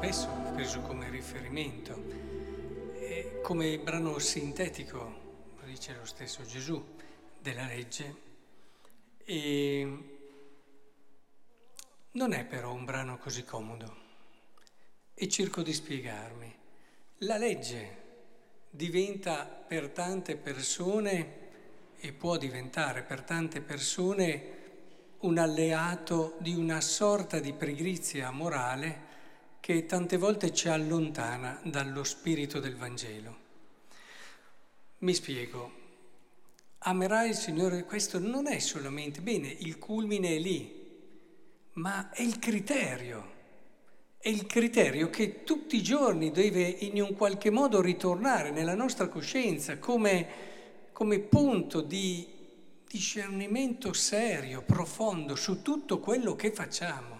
preso come riferimento, e come brano sintetico, lo dice lo stesso Gesù, della legge. E non è però un brano così comodo e cerco di spiegarmi. La legge diventa per tante persone e può diventare per tante persone un alleato di una sorta di pregrizia morale che tante volte ci allontana dallo spirito del Vangelo. Mi spiego. Amerai il Signore, questo non è solamente, bene, il culmine è lì, ma è il criterio. È il criterio che tutti i giorni deve in un qualche modo ritornare nella nostra coscienza come, come punto di discernimento serio, profondo su tutto quello che facciamo.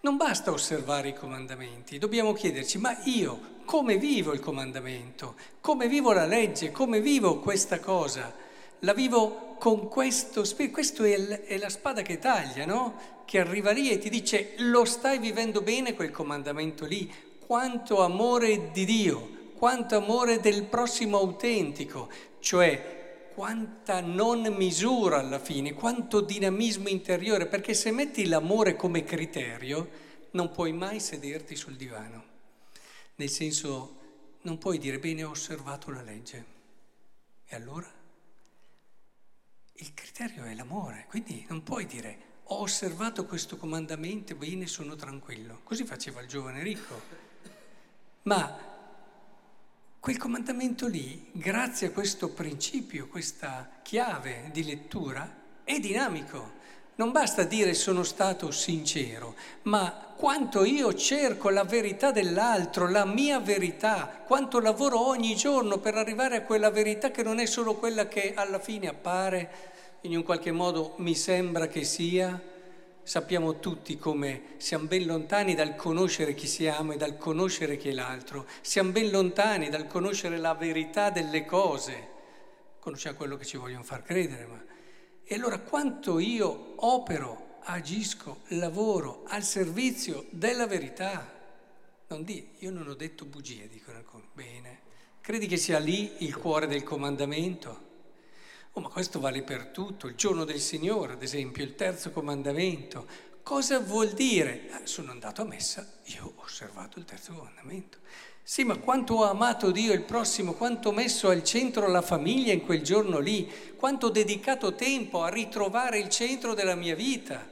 Non basta osservare i comandamenti, dobbiamo chiederci, ma io come vivo il comandamento? Come vivo la legge? Come vivo questa cosa? La vivo con questo spirito, questa è, la spada che taglia, no? Che arriva lì e ti dice, lo stai vivendo bene quel comandamento lì? Quanto amore di Dio, quanto amore del prossimo autentico, cioè quanta non misura alla fine, quanto dinamismo interiore, perché se metti l'amore come criterio non puoi mai sederti sul divano, nel senso non puoi dire bene ho osservato la legge. E allora? Il criterio è l'amore, quindi non puoi dire ho osservato questo comandamento, bene, sono tranquillo. Così faceva il giovane ricco. Ma Quel comandamento lì, grazie a questo principio, questa chiave di lettura, è dinamico. Non basta dire sono stato sincero, ma quanto io cerco la verità dell'altro, la mia verità, quanto lavoro ogni giorno per arrivare a quella verità che non è solo quella che alla fine appare, in un qualche modo mi sembra che sia, Sappiamo tutti come siamo ben lontani dal conoscere chi siamo e dal conoscere chi è l'altro. Siamo ben lontani dal conoscere la verità delle cose. Conosciamo quello che ci vogliono far credere, ma... E allora quanto io opero, agisco, lavoro al servizio della verità? Non di, io non ho detto bugie, dicono alcuni. Bene. Credi che sia lì il cuore del comandamento? Oh, ma questo vale per tutto, il giorno del Signore, ad esempio, il terzo comandamento. Cosa vuol dire? Eh, sono andato a messa, io ho osservato il terzo comandamento. Sì, ma quanto ho amato Dio il prossimo, quanto ho messo al centro la famiglia in quel giorno lì, quanto ho dedicato tempo a ritrovare il centro della mia vita,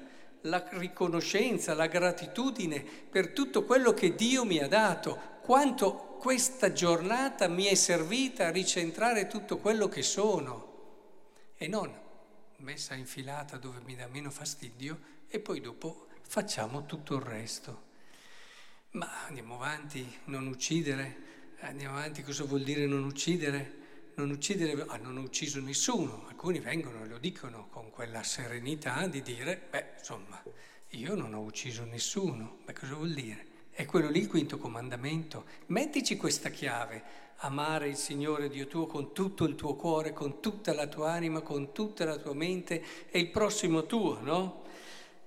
la riconoscenza, la gratitudine per tutto quello che Dio mi ha dato, quanto questa giornata mi è servita a ricentrare tutto quello che sono e non messa infilata dove mi dà meno fastidio e poi dopo facciamo tutto il resto. Ma andiamo avanti, non uccidere, andiamo avanti, cosa vuol dire non uccidere? Non uccidere, ah, non ho ucciso nessuno, alcuni vengono e lo dicono con quella serenità di dire, beh, insomma, io non ho ucciso nessuno, beh, cosa vuol dire? È quello lì il quinto comandamento. Mettici questa chiave, amare il Signore Dio tuo con tutto il tuo cuore, con tutta la tua anima, con tutta la tua mente e il prossimo tuo, no?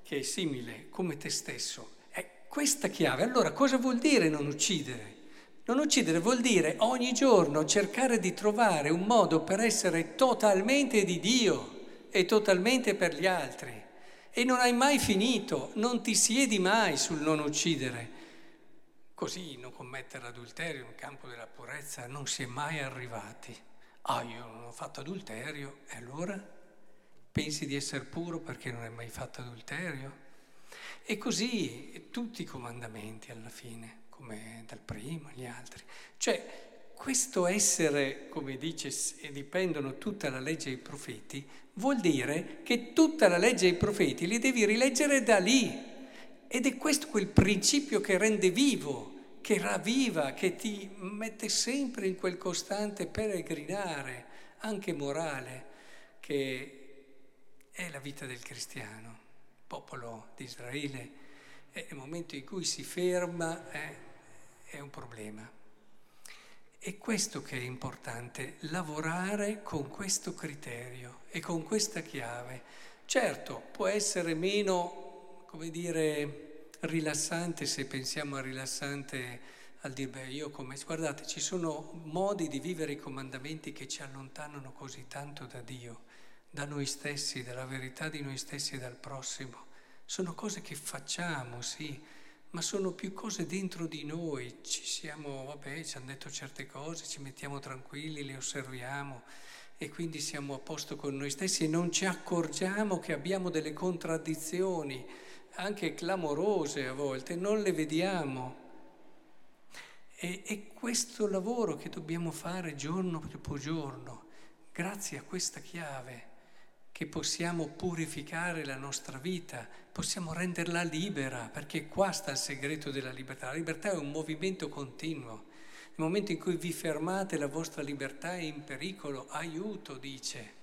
Che è simile come te stesso. È questa chiave. Allora cosa vuol dire non uccidere? Non uccidere vuol dire ogni giorno cercare di trovare un modo per essere totalmente di Dio e totalmente per gli altri. E non hai mai finito, non ti siedi mai sul non uccidere Così non commettere adulterio nel campo della purezza non si è mai arrivati. Ah, io non ho fatto adulterio, e allora? Pensi di essere puro perché non hai mai fatto adulterio? E così tutti i comandamenti alla fine, come dal primo agli altri. Cioè, questo essere, come dice, dipendono tutta la legge e i profeti, vuol dire che tutta la legge e i profeti li devi rileggere da lì. Ed è questo quel principio che rende vivo che ravviva, che ti mette sempre in quel costante peregrinare, anche morale, che è la vita del cristiano. Popolo di Israele è il momento in cui si ferma è, è un problema. È questo che è importante, lavorare con questo criterio e con questa chiave. Certo, può essere meno, come dire, rilassante se pensiamo a rilassante al dire, beh, io come... Guardate, ci sono modi di vivere i comandamenti che ci allontanano così tanto da Dio, da noi stessi, dalla verità di noi stessi e dal prossimo. Sono cose che facciamo, sì, ma sono più cose dentro di noi. Ci siamo, vabbè, ci hanno detto certe cose, ci mettiamo tranquilli, le osserviamo e quindi siamo a posto con noi stessi e non ci accorgiamo che abbiamo delle contraddizioni, anche clamorose a volte, non le vediamo. E, è questo lavoro che dobbiamo fare giorno dopo giorno, grazie a questa chiave, che possiamo purificare la nostra vita, possiamo renderla libera, perché qua sta il segreto della libertà. La libertà è un movimento continuo. Nel momento in cui vi fermate la vostra libertà è in pericolo, aiuto, dice,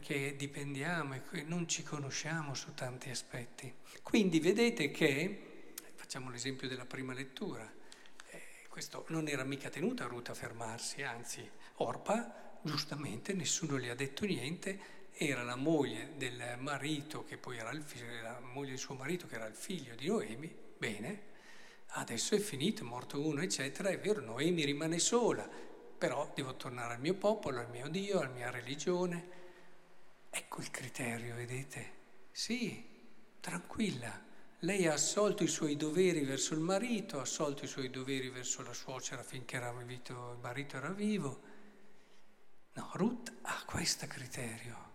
perché dipendiamo e non ci conosciamo su tanti aspetti. Quindi vedete che, facciamo l'esempio della prima lettura, questo non era mica tenuta Ruth a fermarsi, anzi Orpa, giustamente, nessuno le ha detto niente, era la moglie del marito, che poi era il figlio, la moglie del suo marito, che era il figlio di Noemi, bene, adesso è finito, è morto uno, eccetera, è vero, Noemi rimane sola, però devo tornare al mio popolo, al mio Dio, alla mia religione. Ecco il criterio, vedete? Sì, tranquilla lei ha assolto i suoi doveri verso il marito, ha assolto i suoi doveri verso la suocera finché vivito, il marito era vivo. No, Ruth ha questo criterio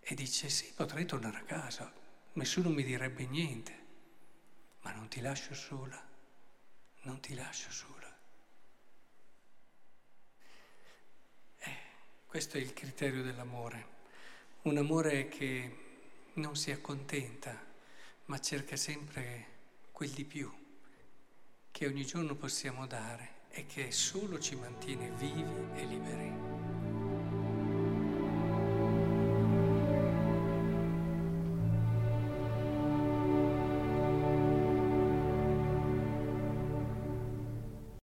e dice sì, potrei tornare a casa, nessuno mi direbbe niente, ma non ti lascio sola, non ti lascio sola. Eh, questo è il criterio dell'amore, un amore che non si accontenta ma cerca sempre quel di più che ogni giorno possiamo dare e che solo ci mantiene vivi e liberi.